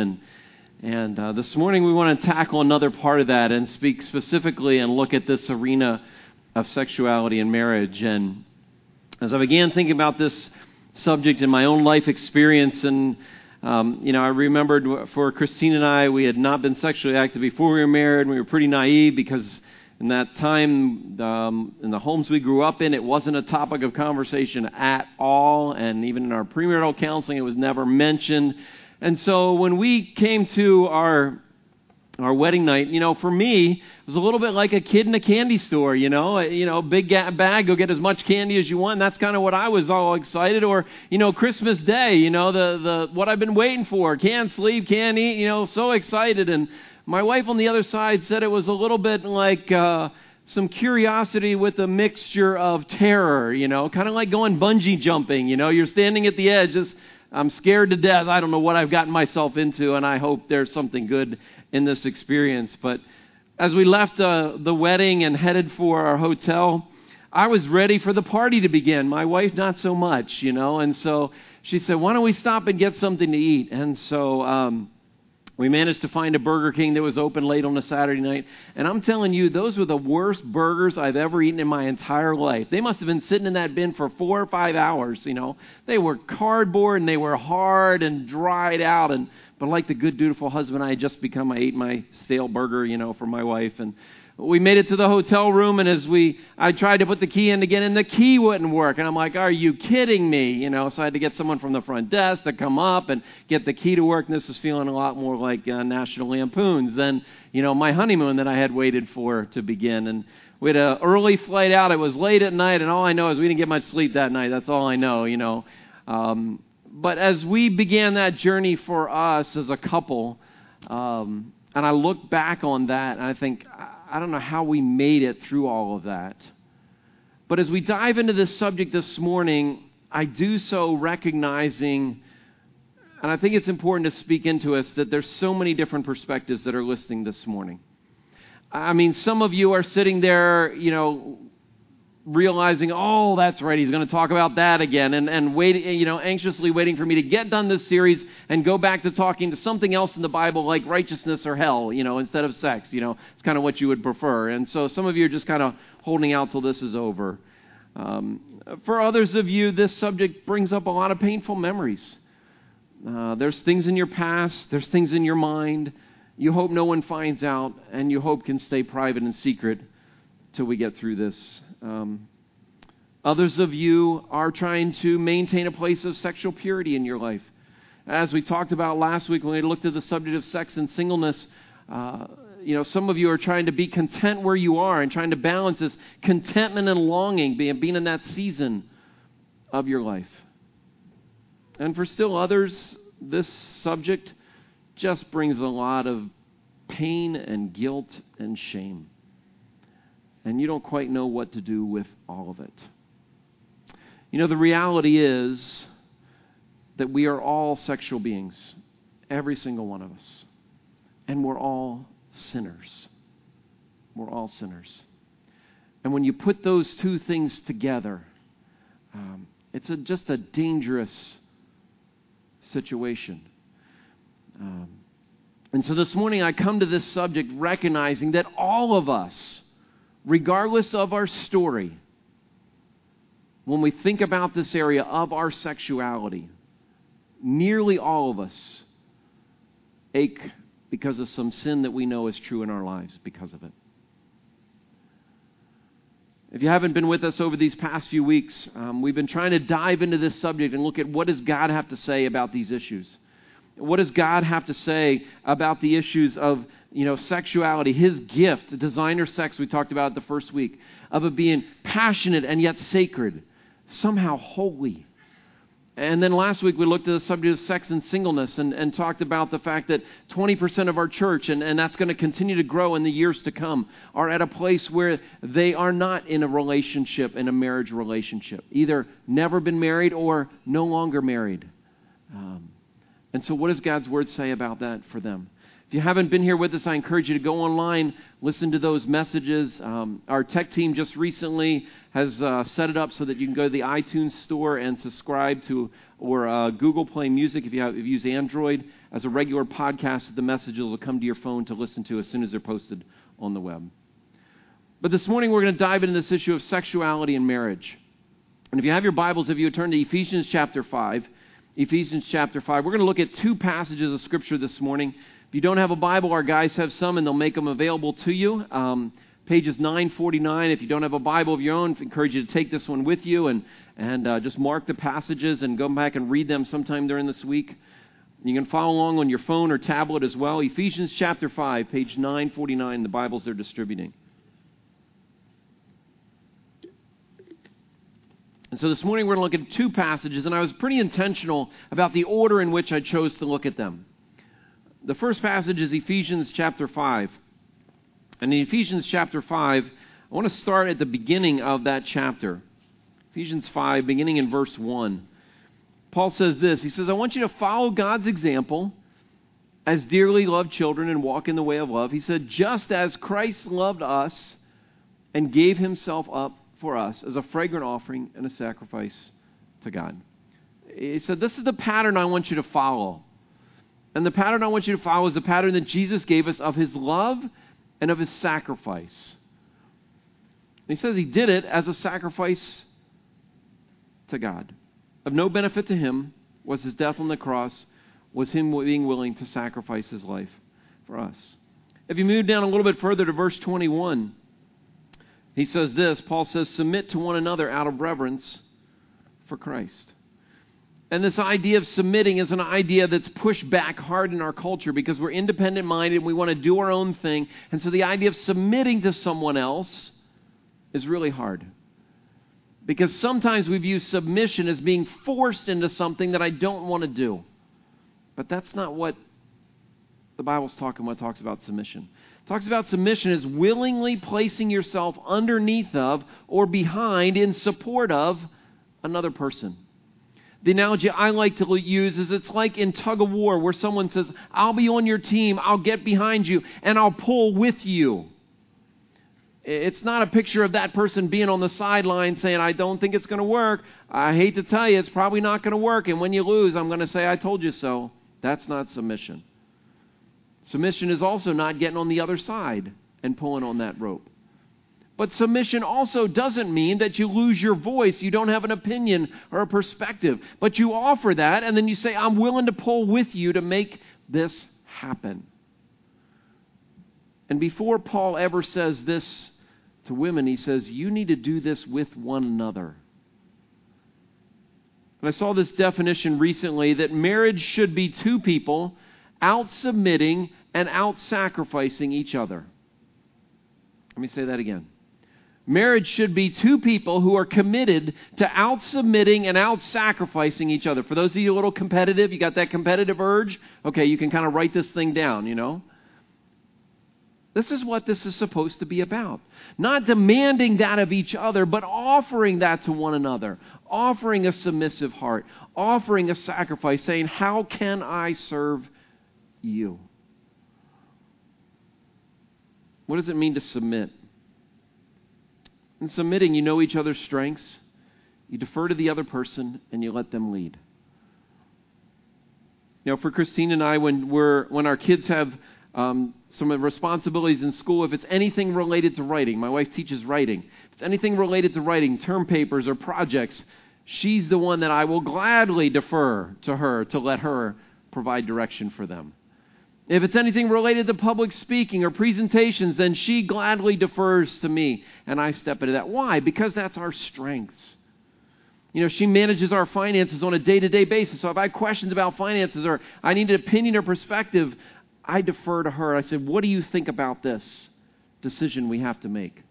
And, and uh, this morning we want to tackle another part of that and speak specifically and look at this arena of sexuality and marriage. And as I began thinking about this subject in my own life experience, and um, you know, I remembered for Christine and I, we had not been sexually active before we were married. We were pretty naive because in that time, um, in the homes we grew up in, it wasn't a topic of conversation at all. And even in our premarital counseling, it was never mentioned. And so when we came to our our wedding night, you know, for me, it was a little bit like a kid in a candy store, you know, you know, big bag, go get as much candy as you want. That's kind of what I was all excited. Or, you know, Christmas Day, you know, the the what I've been waiting for, can't sleep, can't eat, you know, so excited. And my wife on the other side said it was a little bit like uh, some curiosity with a mixture of terror, you know, kind of like going bungee jumping. You know, you're standing at the edge, just I'm scared to death. I don't know what I've gotten myself into, and I hope there's something good in this experience. But as we left the, the wedding and headed for our hotel, I was ready for the party to begin. My wife, not so much, you know. And so she said, Why don't we stop and get something to eat? And so um, we managed to find a Burger King that was open late on a Saturday night. And I'm telling you, those were the worst burgers I've ever eaten in my entire life. They must have been sitting in that bin for four or five hours, you know. They were cardboard and they were hard and dried out. And But like the good, dutiful husband I had just become, I ate my stale burger, you know, for my wife. And we made it to the hotel room, and as we, I tried to put the key in again, and the key wouldn't work. And I'm like, "Are you kidding me?" You know. So I had to get someone from the front desk to come up and get the key to work. And this was feeling a lot more like uh, National Lampoons than you know my honeymoon that I had waited for to begin. And we had an early flight out. It was late at night, and all I know is we didn't get much sleep that night. That's all I know, you know. Um, but as we began that journey for us as a couple, um, and I look back on that, and I think I don't know how we made it through all of that. But as we dive into this subject this morning, I do so recognizing, and I think it's important to speak into us, that there's so many different perspectives that are listening this morning. I mean, some of you are sitting there, you know, realizing, oh, that's right, he's going to talk about that again, and, and waiting, you know, anxiously waiting for me to get done this series and go back to talking to something else in the Bible like righteousness or hell, you know, instead of sex. You know, it's kind of what you would prefer. And so some of you are just kind of holding out till this is over. Um, for others of you, this subject brings up a lot of painful memories. Uh, there's things in your past, there's things in your mind you hope no one finds out, and you hope can stay private and secret till we get through this. Um, others of you are trying to maintain a place of sexual purity in your life. As we talked about last week when we looked at the subject of sex and singleness, uh, you know, some of you are trying to be content where you are and trying to balance this contentment and longing, being, being in that season of your life. And for still others, this subject just brings a lot of pain and guilt and shame and you don't quite know what to do with all of it. You know, the reality is that we are all sexual beings, every single one of us, and we're all sinners. We're all sinners. And when you put those two things together, um, it's a, just a dangerous situation. Um, and so this morning I come to this subject recognizing that all of us, regardless of our story, when we think about this area of our sexuality, nearly all of us ache because of some sin that we know is true in our lives because of it. If you haven't been with us over these past few weeks, um, we've been trying to dive into this subject and look at what does God have to say about these issues. What does God have to say about the issues of you know, sexuality, his gift, the designer sex we talked about the first week, of it being passionate and yet sacred, somehow holy. And then last week we looked at the subject of sex and singleness and, and talked about the fact that 20% of our church, and, and that's going to continue to grow in the years to come, are at a place where they are not in a relationship, in a marriage relationship, either never been married or no longer married. Um, and so, what does God's word say about that for them? If you haven't been here with us, I encourage you to go online, listen to those messages. Um, our tech team just recently has uh, set it up so that you can go to the iTunes store and subscribe to or uh, Google Play Music if you, have, if you use Android as a regular podcast. The messages will come to your phone to listen to as soon as they're posted on the web. But this morning we're going to dive into this issue of sexuality and marriage. And if you have your Bibles, if you turn to Ephesians chapter 5, Ephesians chapter 5, we're going to look at two passages of Scripture this morning. If you don't have a Bible, our guys have some and they'll make them available to you. Um, pages 949. If you don't have a Bible of your own, I encourage you to take this one with you and, and uh, just mark the passages and go back and read them sometime during this week. You can follow along on your phone or tablet as well. Ephesians chapter 5, page 949, the Bibles they're distributing. And so this morning we're going to look at two passages, and I was pretty intentional about the order in which I chose to look at them. The first passage is Ephesians chapter 5. And in Ephesians chapter 5, I want to start at the beginning of that chapter. Ephesians 5, beginning in verse 1. Paul says this He says, I want you to follow God's example as dearly loved children and walk in the way of love. He said, just as Christ loved us and gave himself up for us as a fragrant offering and a sacrifice to God. He said, This is the pattern I want you to follow. And the pattern I want you to follow is the pattern that Jesus gave us of his love and of his sacrifice. And he says he did it as a sacrifice to God. Of no benefit to him was his death on the cross, was him being willing to sacrifice his life for us. If you move down a little bit further to verse 21, he says this Paul says, Submit to one another out of reverence for Christ. And this idea of submitting is an idea that's pushed back hard in our culture because we're independent minded and we want to do our own thing. And so the idea of submitting to someone else is really hard. Because sometimes we view submission as being forced into something that I don't want to do. But that's not what the Bible's talking about, talks about submission. It talks about submission as willingly placing yourself underneath of or behind in support of another person. The analogy I like to use is it's like in tug of war where someone says, I'll be on your team, I'll get behind you, and I'll pull with you. It's not a picture of that person being on the sideline saying, I don't think it's going to work. I hate to tell you, it's probably not going to work. And when you lose, I'm going to say, I told you so. That's not submission. Submission is also not getting on the other side and pulling on that rope. But submission also doesn't mean that you lose your voice. You don't have an opinion or a perspective. But you offer that, and then you say, I'm willing to pull with you to make this happen. And before Paul ever says this to women, he says, You need to do this with one another. And I saw this definition recently that marriage should be two people out submitting and out sacrificing each other. Let me say that again. Marriage should be two people who are committed to out submitting and out sacrificing each other. For those of you a little competitive, you got that competitive urge? Okay, you can kind of write this thing down, you know? This is what this is supposed to be about. Not demanding that of each other, but offering that to one another. Offering a submissive heart. Offering a sacrifice, saying, How can I serve you? What does it mean to submit? In submitting, you know each other's strengths, you defer to the other person, and you let them lead. You know, for Christine and I, when we're when our kids have um, some responsibilities in school, if it's anything related to writing, my wife teaches writing. If it's anything related to writing, term papers or projects, she's the one that I will gladly defer to her to let her provide direction for them. If it's anything related to public speaking or presentations, then she gladly defers to me and I step into that. Why? Because that's our strengths. You know, she manages our finances on a day to day basis. So if I have questions about finances or I need an opinion or perspective, I defer to her. I said, What do you think about this decision we have to make?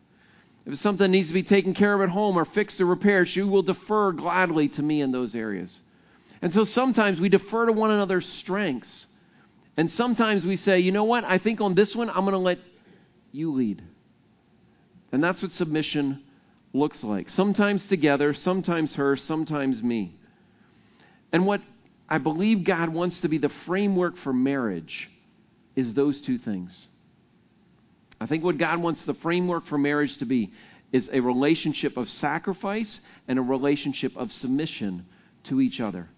If something needs to be taken care of at home or fixed or repaired, she will defer gladly to me in those areas. And so sometimes we defer to one another's strengths. And sometimes we say, you know what? I think on this one, I'm going to let you lead. And that's what submission looks like. Sometimes together, sometimes her, sometimes me. And what I believe God wants to be the framework for marriage is those two things. I think what God wants the framework for marriage to be is a relationship of sacrifice and a relationship of submission to each other.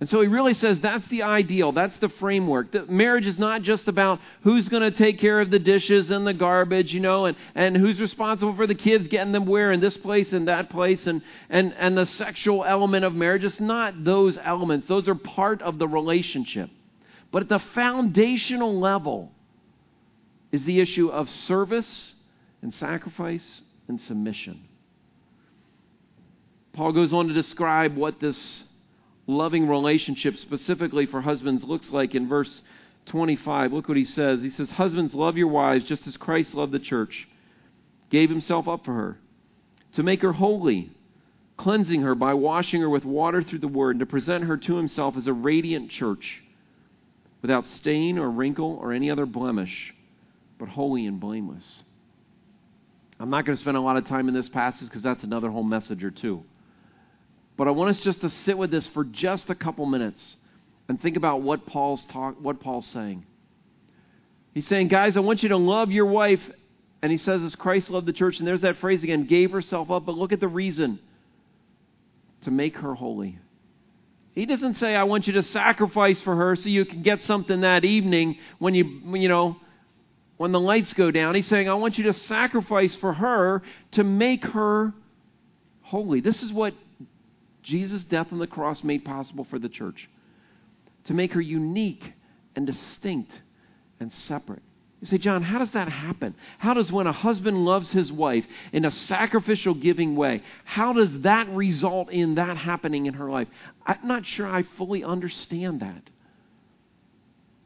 And so he really says that's the ideal, that's the framework. That marriage is not just about who's going to take care of the dishes and the garbage, you know, and, and who's responsible for the kids getting them where in this place and that place and, and, and the sexual element of marriage. It's not those elements, those are part of the relationship. But at the foundational level is the issue of service and sacrifice and submission. Paul goes on to describe what this loving relationship specifically for husbands looks like in verse 25. Look what he says. He says, Husbands, love your wives just as Christ loved the church, gave himself up for her, to make her holy, cleansing her by washing her with water through the word, and to present her to himself as a radiant church, without stain or wrinkle or any other blemish, but holy and blameless. I'm not going to spend a lot of time in this passage because that's another whole message or two. But I want us just to sit with this for just a couple minutes and think about what Paul's talk, what Paul's saying. He's saying, guys, I want you to love your wife. And he says, as Christ loved the church, and there's that phrase again, gave herself up. But look at the reason to make her holy. He doesn't say, I want you to sacrifice for her so you can get something that evening when you, you know, when the lights go down. He's saying, I want you to sacrifice for her to make her holy. This is what Jesus' death on the cross made possible for the church to make her unique and distinct and separate. You say, John, how does that happen? How does when a husband loves his wife in a sacrificial giving way, how does that result in that happening in her life? I'm not sure I fully understand that.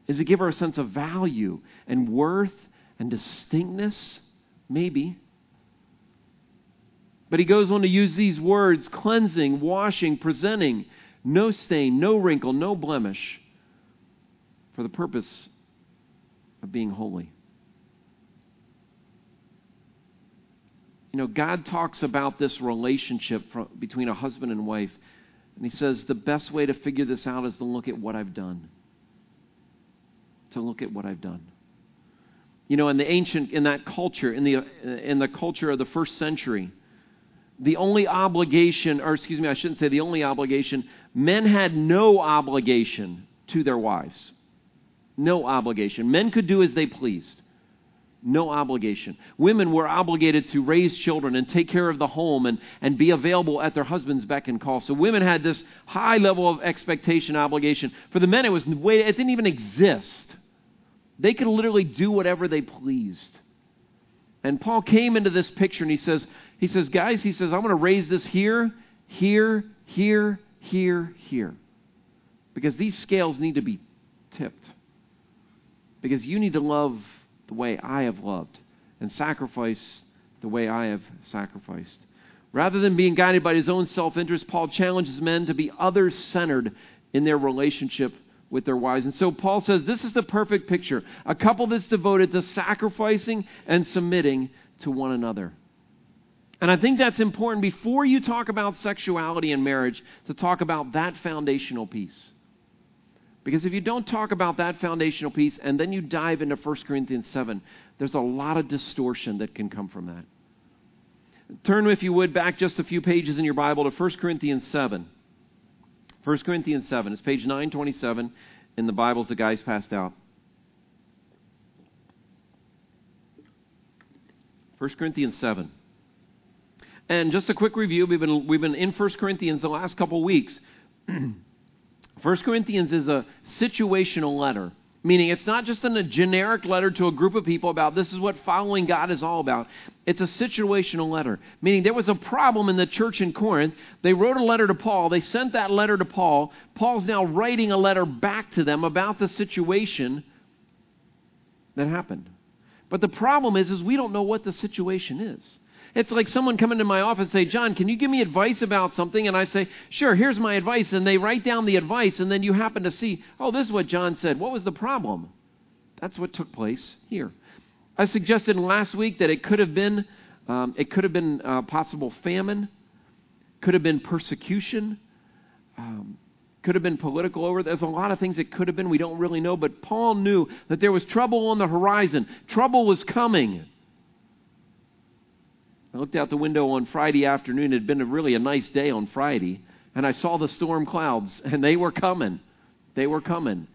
Is it give her a sense of value and worth and distinctness? Maybe. But he goes on to use these words cleansing, washing, presenting, no stain, no wrinkle, no blemish, for the purpose of being holy. You know, God talks about this relationship between a husband and wife, and he says the best way to figure this out is to look at what I've done. To look at what I've done. You know, in the ancient, in that culture, in the, in the culture of the first century, the only obligation, or excuse me, I shouldn't say the only obligation, men had no obligation to their wives. No obligation. Men could do as they pleased. No obligation. Women were obligated to raise children and take care of the home and, and be available at their husband's beck and call. So women had this high level of expectation, obligation. For the men, it was way, it didn't even exist. They could literally do whatever they pleased. And Paul came into this picture and he says, he says, guys, he says, I'm going to raise this here, here, here, here, here. Because these scales need to be tipped. Because you need to love the way I have loved and sacrifice the way I have sacrificed. Rather than being guided by his own self interest, Paul challenges men to be others centered in their relationship with their wives. And so Paul says this is the perfect picture a couple that's devoted to sacrificing and submitting to one another. And I think that's important before you talk about sexuality and marriage to talk about that foundational piece. Because if you don't talk about that foundational piece and then you dive into 1 Corinthians 7, there's a lot of distortion that can come from that. Turn, if you would, back just a few pages in your Bible to 1 Corinthians 7. 1 Corinthians 7. It's page 927 in the Bibles the guys passed out. 1 Corinthians 7. And just a quick review, we've been, we've been in 1 Corinthians the last couple weeks. 1 Corinthians is a situational letter, meaning it's not just a generic letter to a group of people about this is what following God is all about. It's a situational letter, meaning there was a problem in the church in Corinth. They wrote a letter to Paul. They sent that letter to Paul. Paul's now writing a letter back to them about the situation that happened. But the problem is, is we don't know what the situation is. It's like someone coming to my office and say, John, can you give me advice about something? And I say, sure, here's my advice. And they write down the advice, and then you happen to see, oh, this is what John said. What was the problem? That's what took place here. I suggested last week that it could have been, um, it could have been uh, possible famine, could have been persecution, um, Could have been political over. There's a lot of things it could have been. We don't really know. But Paul knew that there was trouble on the horizon. Trouble was coming. I looked out the window on Friday afternoon. It had been a really a nice day on Friday. And I saw the storm clouds, and they were coming. They were coming.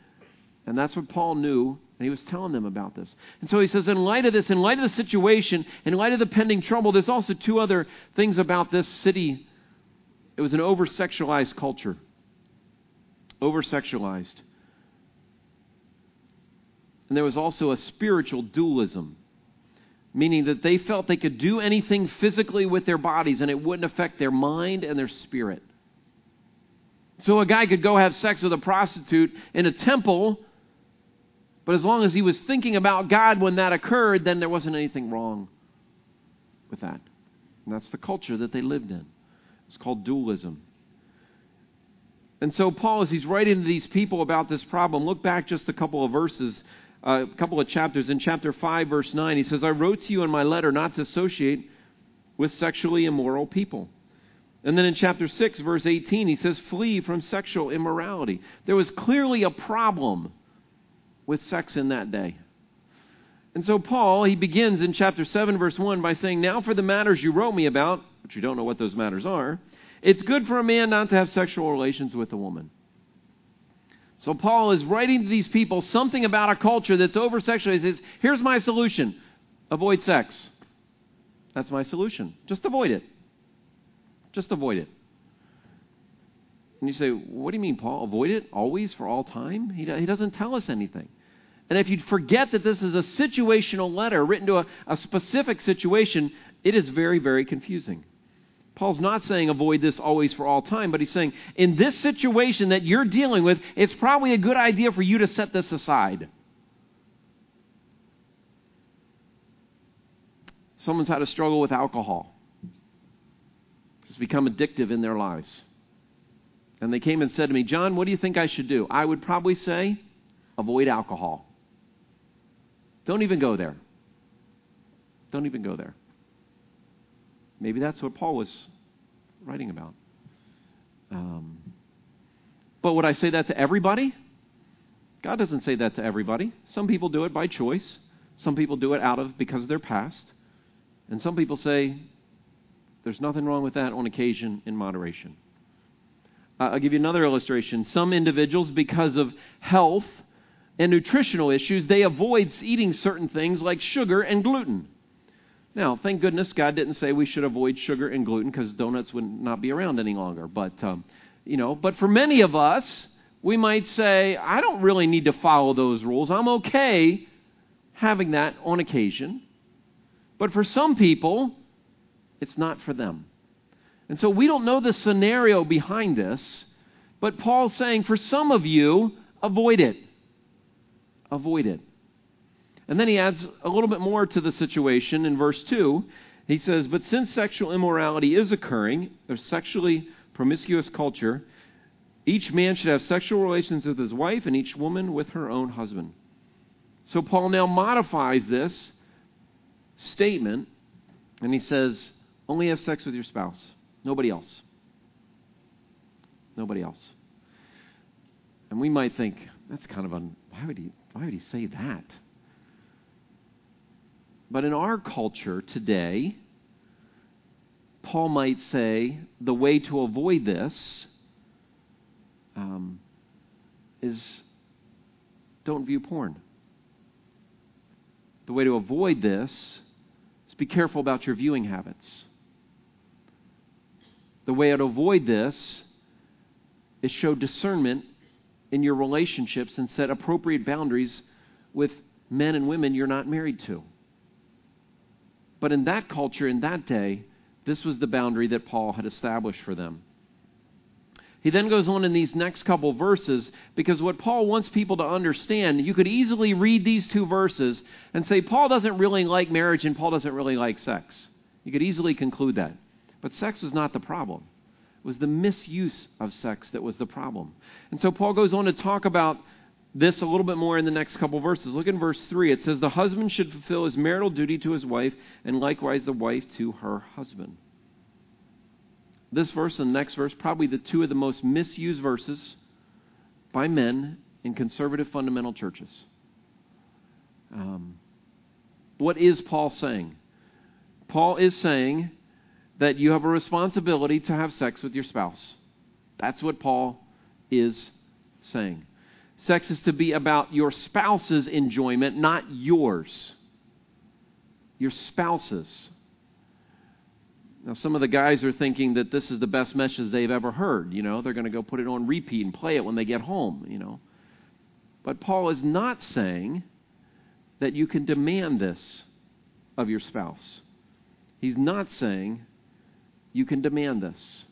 And that's what Paul knew and he was telling them about this. And so he says, in light of this, in light of the situation, in light of the pending trouble, there's also two other things about this city. It was an over sexualized culture. Over sexualized. And there was also a spiritual dualism, meaning that they felt they could do anything physically with their bodies and it wouldn't affect their mind and their spirit. So a guy could go have sex with a prostitute in a temple but as long as he was thinking about God when that occurred, then there wasn't anything wrong with that. And that's the culture that they lived in. It's called dualism. And so, Paul, as he's writing to these people about this problem, look back just a couple of verses, a couple of chapters. In chapter 5, verse 9, he says, I wrote to you in my letter not to associate with sexually immoral people. And then in chapter 6, verse 18, he says, Flee from sexual immorality. There was clearly a problem with sex in that day. And so, Paul, he begins in chapter 7, verse 1 by saying, Now for the matters you wrote me about, but you don't know what those matters are, it's good for a man not to have sexual relations with a woman. So, Paul is writing to these people something about a culture that's over sexualized. He says, Here's my solution avoid sex. That's my solution. Just avoid it. Just avoid it. And you say, What do you mean, Paul? Avoid it always for all time? He, he doesn't tell us anything. And if you forget that this is a situational letter written to a, a specific situation, it is very, very confusing. Paul's not saying avoid this always for all time, but he's saying in this situation that you're dealing with, it's probably a good idea for you to set this aside. Someone's had a struggle with alcohol, it's become addictive in their lives. And they came and said to me, John, what do you think I should do? I would probably say, avoid alcohol. Don't even go there. Don't even go there. Maybe that's what Paul was writing about. Um, but would I say that to everybody? God doesn't say that to everybody. Some people do it by choice. Some people do it out of because of their past. And some people say there's nothing wrong with that on occasion in moderation. Uh, I'll give you another illustration. Some individuals, because of health and nutritional issues, they avoid eating certain things like sugar and gluten. Now, thank goodness God didn't say we should avoid sugar and gluten because donuts would not be around any longer. But, um, you know, but for many of us, we might say, I don't really need to follow those rules. I'm okay having that on occasion. But for some people, it's not for them. And so we don't know the scenario behind this, but Paul's saying for some of you, avoid it. Avoid it. And then he adds a little bit more to the situation in verse 2. He says, But since sexual immorality is occurring, a sexually promiscuous culture, each man should have sexual relations with his wife and each woman with her own husband. So Paul now modifies this statement and he says, Only have sex with your spouse. Nobody else. Nobody else. And we might think, that's kind of un. Why would he, why would he say that? But in our culture today, Paul might say the way to avoid this um, is don't view porn. The way to avoid this is be careful about your viewing habits. The way to avoid this is show discernment in your relationships and set appropriate boundaries with men and women you're not married to. But in that culture, in that day, this was the boundary that Paul had established for them. He then goes on in these next couple verses because what Paul wants people to understand, you could easily read these two verses and say, Paul doesn't really like marriage and Paul doesn't really like sex. You could easily conclude that. But sex was not the problem. It was the misuse of sex that was the problem. And so Paul goes on to talk about this a little bit more in the next couple verses. Look in verse 3. It says, The husband should fulfill his marital duty to his wife, and likewise the wife to her husband. This verse and the next verse, probably the two of the most misused verses by men in conservative fundamental churches. Um, what is Paul saying? Paul is saying that you have a responsibility to have sex with your spouse. That's what Paul is saying. Sex is to be about your spouse's enjoyment, not yours. Your spouse's. Now, some of the guys are thinking that this is the best message they've ever heard. You know, they're going to go put it on repeat and play it when they get home, you know. But Paul is not saying that you can demand this of your spouse. He's not saying you can demand this.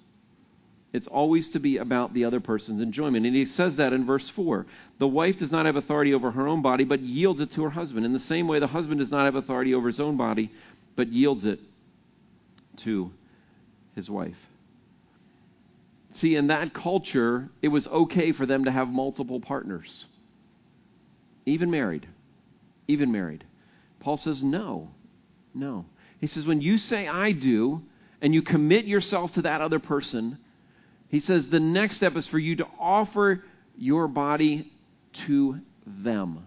It's always to be about the other person's enjoyment. And he says that in verse 4. The wife does not have authority over her own body, but yields it to her husband. In the same way, the husband does not have authority over his own body, but yields it to his wife. See, in that culture, it was okay for them to have multiple partners, even married. Even married. Paul says, no, no. He says, when you say I do, and you commit yourself to that other person, he says the next step is for you to offer your body to them.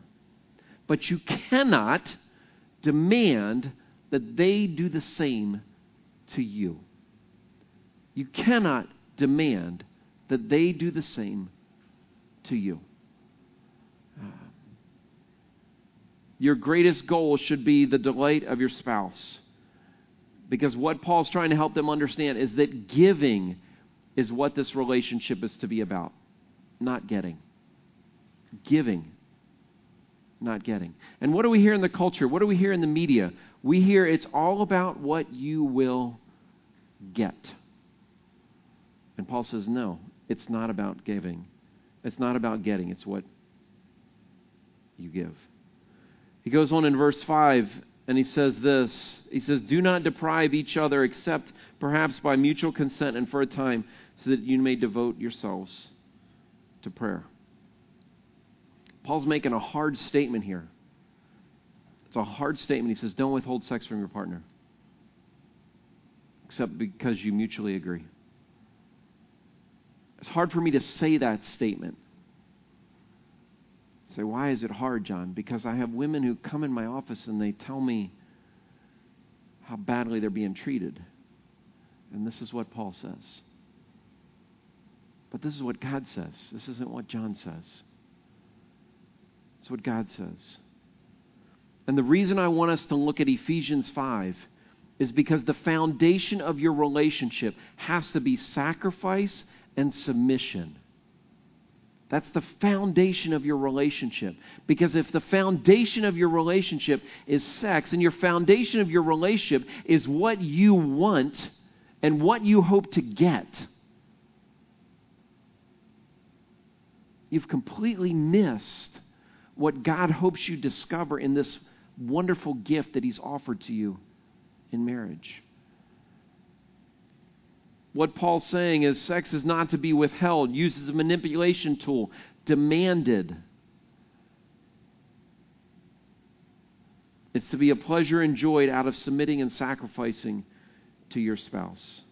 But you cannot demand that they do the same to you. You cannot demand that they do the same to you. Your greatest goal should be the delight of your spouse. Because what Paul's trying to help them understand is that giving is what this relationship is to be about, not getting. Giving, not getting. And what do we hear in the culture? What do we hear in the media? We hear it's all about what you will get. And Paul says, no, it's not about giving. It's not about getting, it's what you give. He goes on in verse 5 and he says this He says, Do not deprive each other except perhaps by mutual consent and for a time, so that you may devote yourselves to prayer. Paul's making a hard statement here. It's a hard statement. He says, Don't withhold sex from your partner except because you mutually agree. It's hard for me to say that statement. Say, why is it hard, John? Because I have women who come in my office and they tell me how badly they're being treated. And this is what Paul says. But this is what God says. This isn't what John says. It's what God says. And the reason I want us to look at Ephesians 5 is because the foundation of your relationship has to be sacrifice and submission. That's the foundation of your relationship. Because if the foundation of your relationship is sex, and your foundation of your relationship is what you want and what you hope to get, you've completely missed what God hopes you discover in this wonderful gift that He's offered to you in marriage. What Paul's saying is sex is not to be withheld, used as a manipulation tool, demanded. It's to be a pleasure enjoyed out of submitting and sacrificing to your spouse.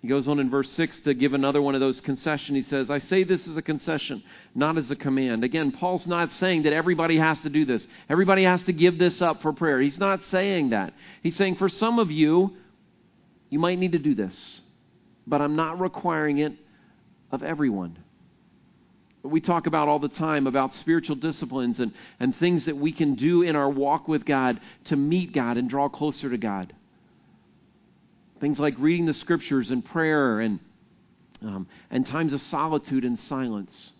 He goes on in verse 6 to give another one of those concessions. He says, I say this as a concession, not as a command. Again, Paul's not saying that everybody has to do this. Everybody has to give this up for prayer. He's not saying that. He's saying, for some of you, you might need to do this, but I'm not requiring it of everyone. We talk about all the time about spiritual disciplines and, and things that we can do in our walk with God to meet God and draw closer to God. Things like reading the scriptures and prayer and, um, and times of solitude and silence.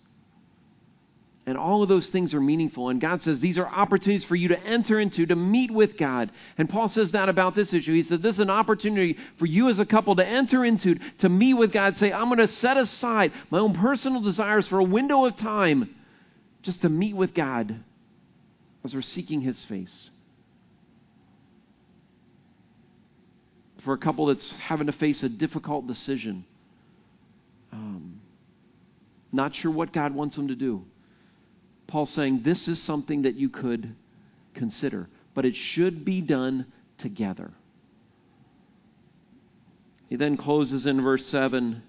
And all of those things are meaningful. And God says these are opportunities for you to enter into, to meet with God. And Paul says that about this issue. He said this is an opportunity for you as a couple to enter into, to meet with God. Say, I'm going to set aside my own personal desires for a window of time just to meet with God as we're seeking His face. for a couple that's having to face a difficult decision. Um, not sure what God wants them to do. Paul's saying this is something that you could consider, but it should be done together. He then closes in verse 7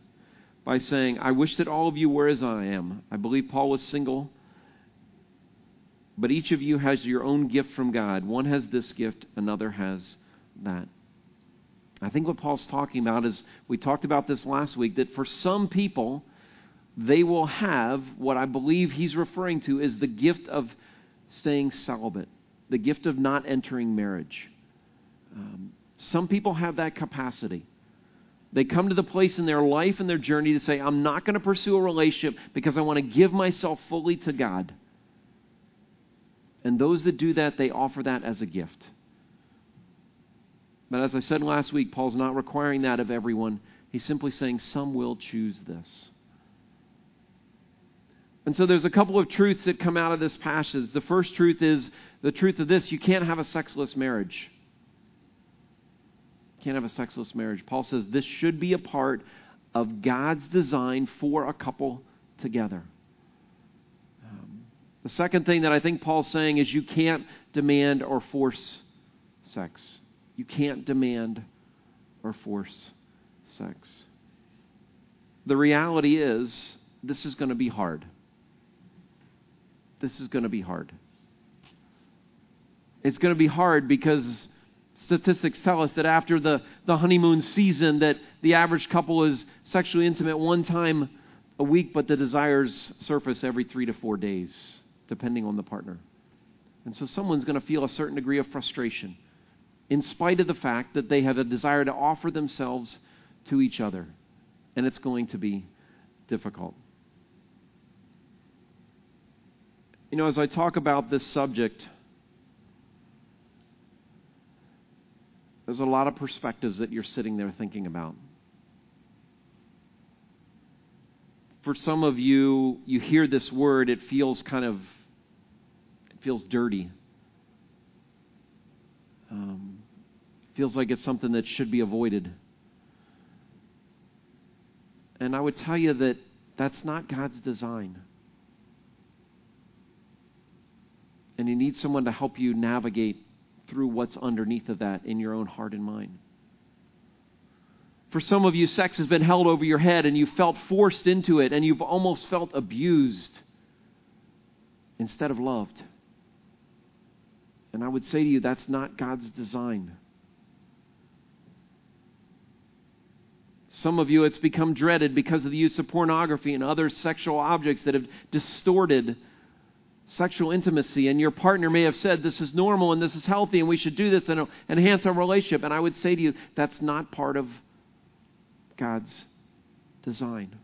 by saying, I wish that all of you were as I am. I believe Paul was single, but each of you has your own gift from God. One has this gift, another has that. I think what Paul's talking about is we talked about this last week that for some people, they will have what I believe he's referring to is the gift of staying celibate, the gift of not entering marriage. Um, some people have that capacity. They come to the place in their life and their journey to say, I'm not going to pursue a relationship because I want to give myself fully to God. And those that do that, they offer that as a gift. But as I said last week, Paul's not requiring that of everyone. He's simply saying some will choose this. And so there's a couple of truths that come out of this passage. The first truth is the truth of this you can't have a sexless marriage. You can't have a sexless marriage. Paul says this should be a part of God's design for a couple together. Um, the second thing that I think Paul's saying is you can't demand or force sex. You can't demand or force sex. The reality is, this is going to be hard this is going to be hard. It's going to be hard because statistics tell us that after the, the honeymoon season that the average couple is sexually intimate one time a week, but the desires surface every three to four days, depending on the partner. And so someone's going to feel a certain degree of frustration in spite of the fact that they have a desire to offer themselves to each other. And it's going to be difficult. You know, as I talk about this subject, there's a lot of perspectives that you're sitting there thinking about. For some of you, you hear this word, it feels kind of, it feels dirty. Um, feels like it's something that should be avoided. And I would tell you that that's not God's design. And you need someone to help you navigate through what's underneath of that in your own heart and mind. For some of you, sex has been held over your head and you felt forced into it and you've almost felt abused instead of loved. And I would say to you, that's not God's design. Some of you, it's become dreaded because of the use of pornography and other sexual objects that have distorted sexual intimacy, and your partner may have said, This is normal and this is healthy and we should do this and enhance our relationship. And I would say to you, that's not part of God's design.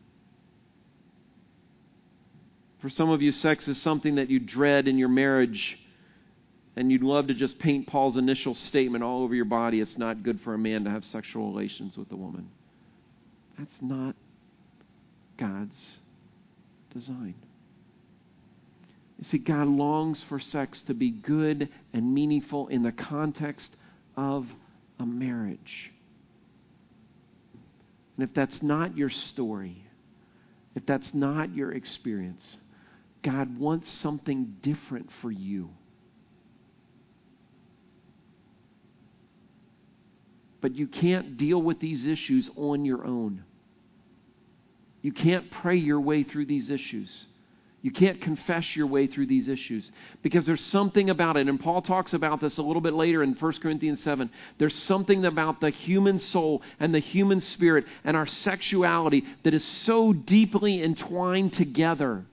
For some of you, sex is something that you dread in your marriage, and you'd love to just paint Paul's initial statement all over your body. It's not good for a man to have sexual relations with a woman. That's not God's design. You see, God longs for sex to be good and meaningful in the context of a marriage. And if that's not your story, if that's not your experience, God wants something different for you. But you can't deal with these issues on your own. You can't pray your way through these issues. You can't confess your way through these issues because there's something about it. And Paul talks about this a little bit later in 1 Corinthians 7. There's something about the human soul and the human spirit and our sexuality that is so deeply entwined together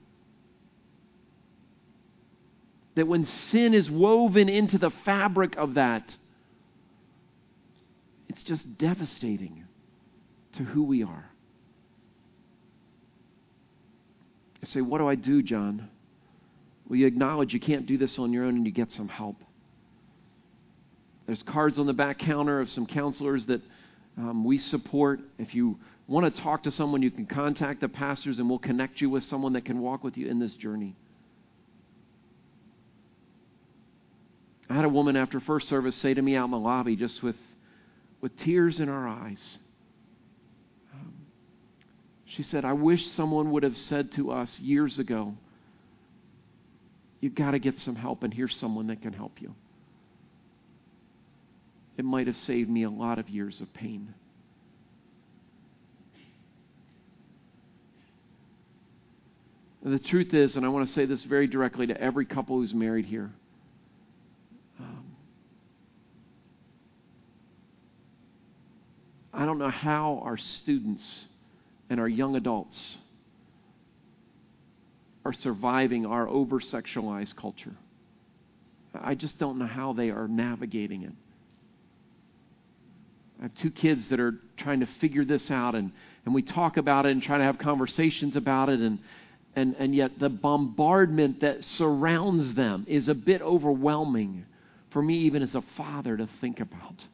that when sin is woven into the fabric of that, it's just devastating to who we are. I say, What do I do, John? Well, you acknowledge you can't do this on your own and you get some help. There's cards on the back counter of some counselors that um, we support. If you want to talk to someone, you can contact the pastors and we'll connect you with someone that can walk with you in this journey. I had a woman after first service say to me out in the lobby, just with, with tears in her eyes, she said, I wish someone would have said to us years ago, You've got to get some help, and here's someone that can help you. It might have saved me a lot of years of pain. And the truth is, and I want to say this very directly to every couple who's married here. Um, I don't know how our students and our young adults are surviving our over sexualized culture. I just don't know how they are navigating it. I have two kids that are trying to figure this out, and, and we talk about it and try to have conversations about it, and, and, and yet the bombardment that surrounds them is a bit overwhelming for me, even as a father, to think about.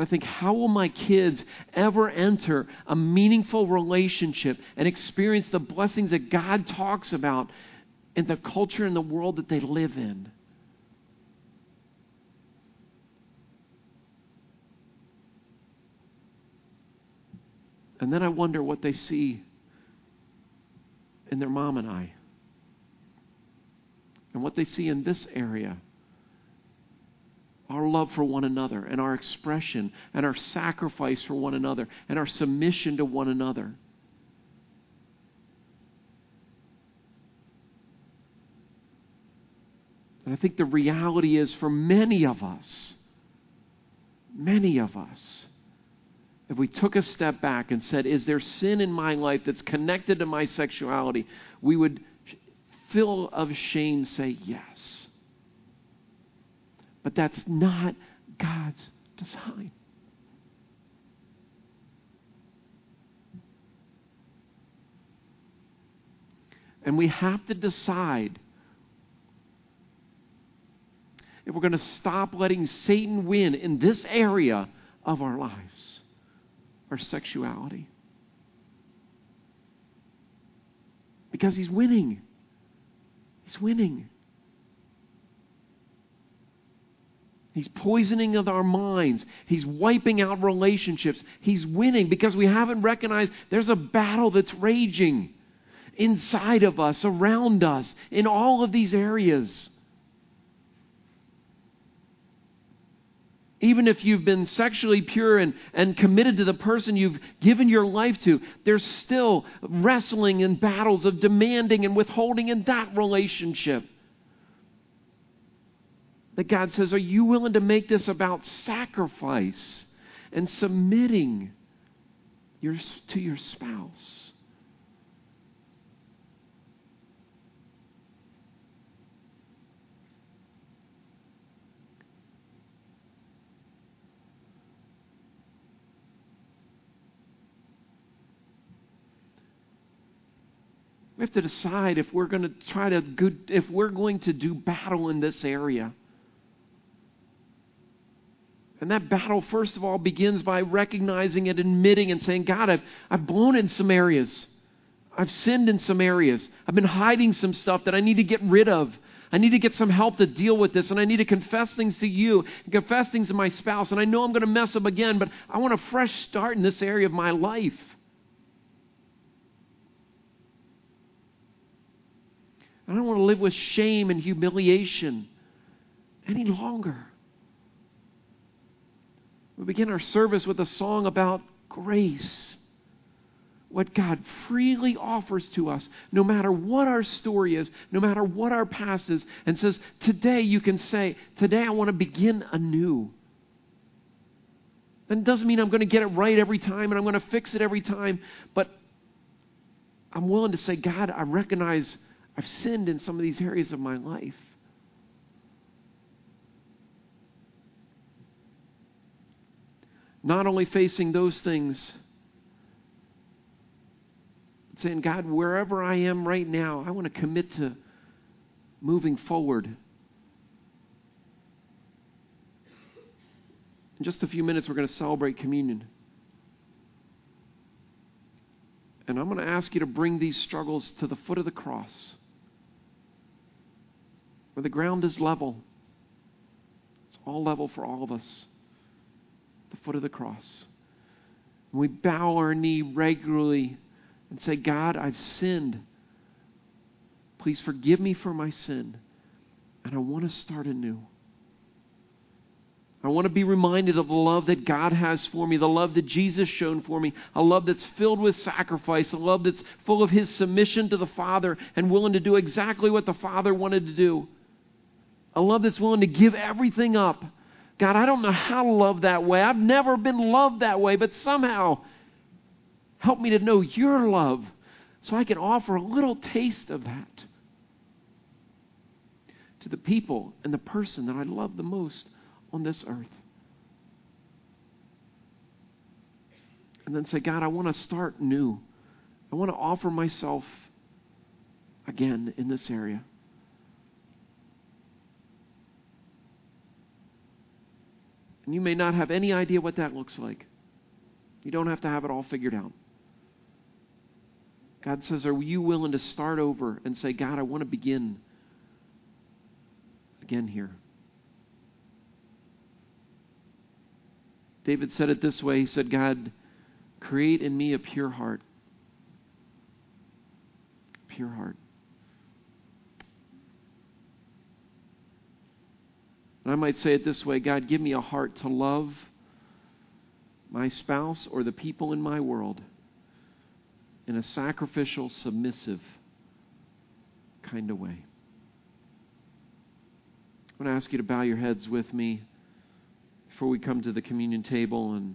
I think, how will my kids ever enter a meaningful relationship and experience the blessings that God talks about in the culture and the world that they live in? And then I wonder what they see in their mom and I, and what they see in this area our love for one another and our expression and our sacrifice for one another and our submission to one another. And I think the reality is for many of us, many of us, if we took a step back and said, Is there sin in my life that's connected to my sexuality? we would, full of shame, say yes. But that's not God's design. And we have to decide if we're going to stop letting Satan win in this area of our lives, our sexuality. Because he's winning. He's winning. He's poisoning our minds. He's wiping out relationships. He's winning because we haven't recognized there's a battle that's raging inside of us, around us, in all of these areas. Even if you've been sexually pure and, and committed to the person you've given your life to, there's still wrestling and battles of demanding and withholding in that relationship that God says, Are you willing to make this about sacrifice and submitting your, to your spouse? We have to decide if we're going to try to good, if we're going to do battle in this area. And that battle, first of all, begins by recognizing and admitting and saying, God, I've, I've blown in some areas. I've sinned in some areas. I've been hiding some stuff that I need to get rid of. I need to get some help to deal with this, and I need to confess things to you, and confess things to my spouse. And I know I'm going to mess up again, but I want a fresh start in this area of my life. I don't want to live with shame and humiliation any longer. We begin our service with a song about grace. What God freely offers to us, no matter what our story is, no matter what our past is, and says, Today you can say, Today I want to begin anew. It doesn't mean I'm going to get it right every time and I'm going to fix it every time, but I'm willing to say, God, I recognize I've sinned in some of these areas of my life. Not only facing those things, saying, God, wherever I am right now, I want to commit to moving forward. In just a few minutes, we're going to celebrate communion. And I'm going to ask you to bring these struggles to the foot of the cross, where the ground is level. It's all level for all of us the foot of the cross. we bow our knee regularly and say, God, I've sinned. Please forgive me for my sin. And I want to start anew. I want to be reminded of the love that God has for me, the love that Jesus shown for me, a love that's filled with sacrifice, a love that's full of his submission to the Father and willing to do exactly what the Father wanted to do. A love that's willing to give everything up. God, I don't know how to love that way. I've never been loved that way, but somehow help me to know your love so I can offer a little taste of that to the people and the person that I love the most on this earth. And then say, God, I want to start new. I want to offer myself again in this area. And you may not have any idea what that looks like. You don't have to have it all figured out. God says, Are you willing to start over and say, God, I want to begin again here? David said it this way He said, God, create in me a pure heart. Pure heart. And I might say it this way God, give me a heart to love my spouse or the people in my world in a sacrificial, submissive kind of way. I want to ask you to bow your heads with me before we come to the communion table and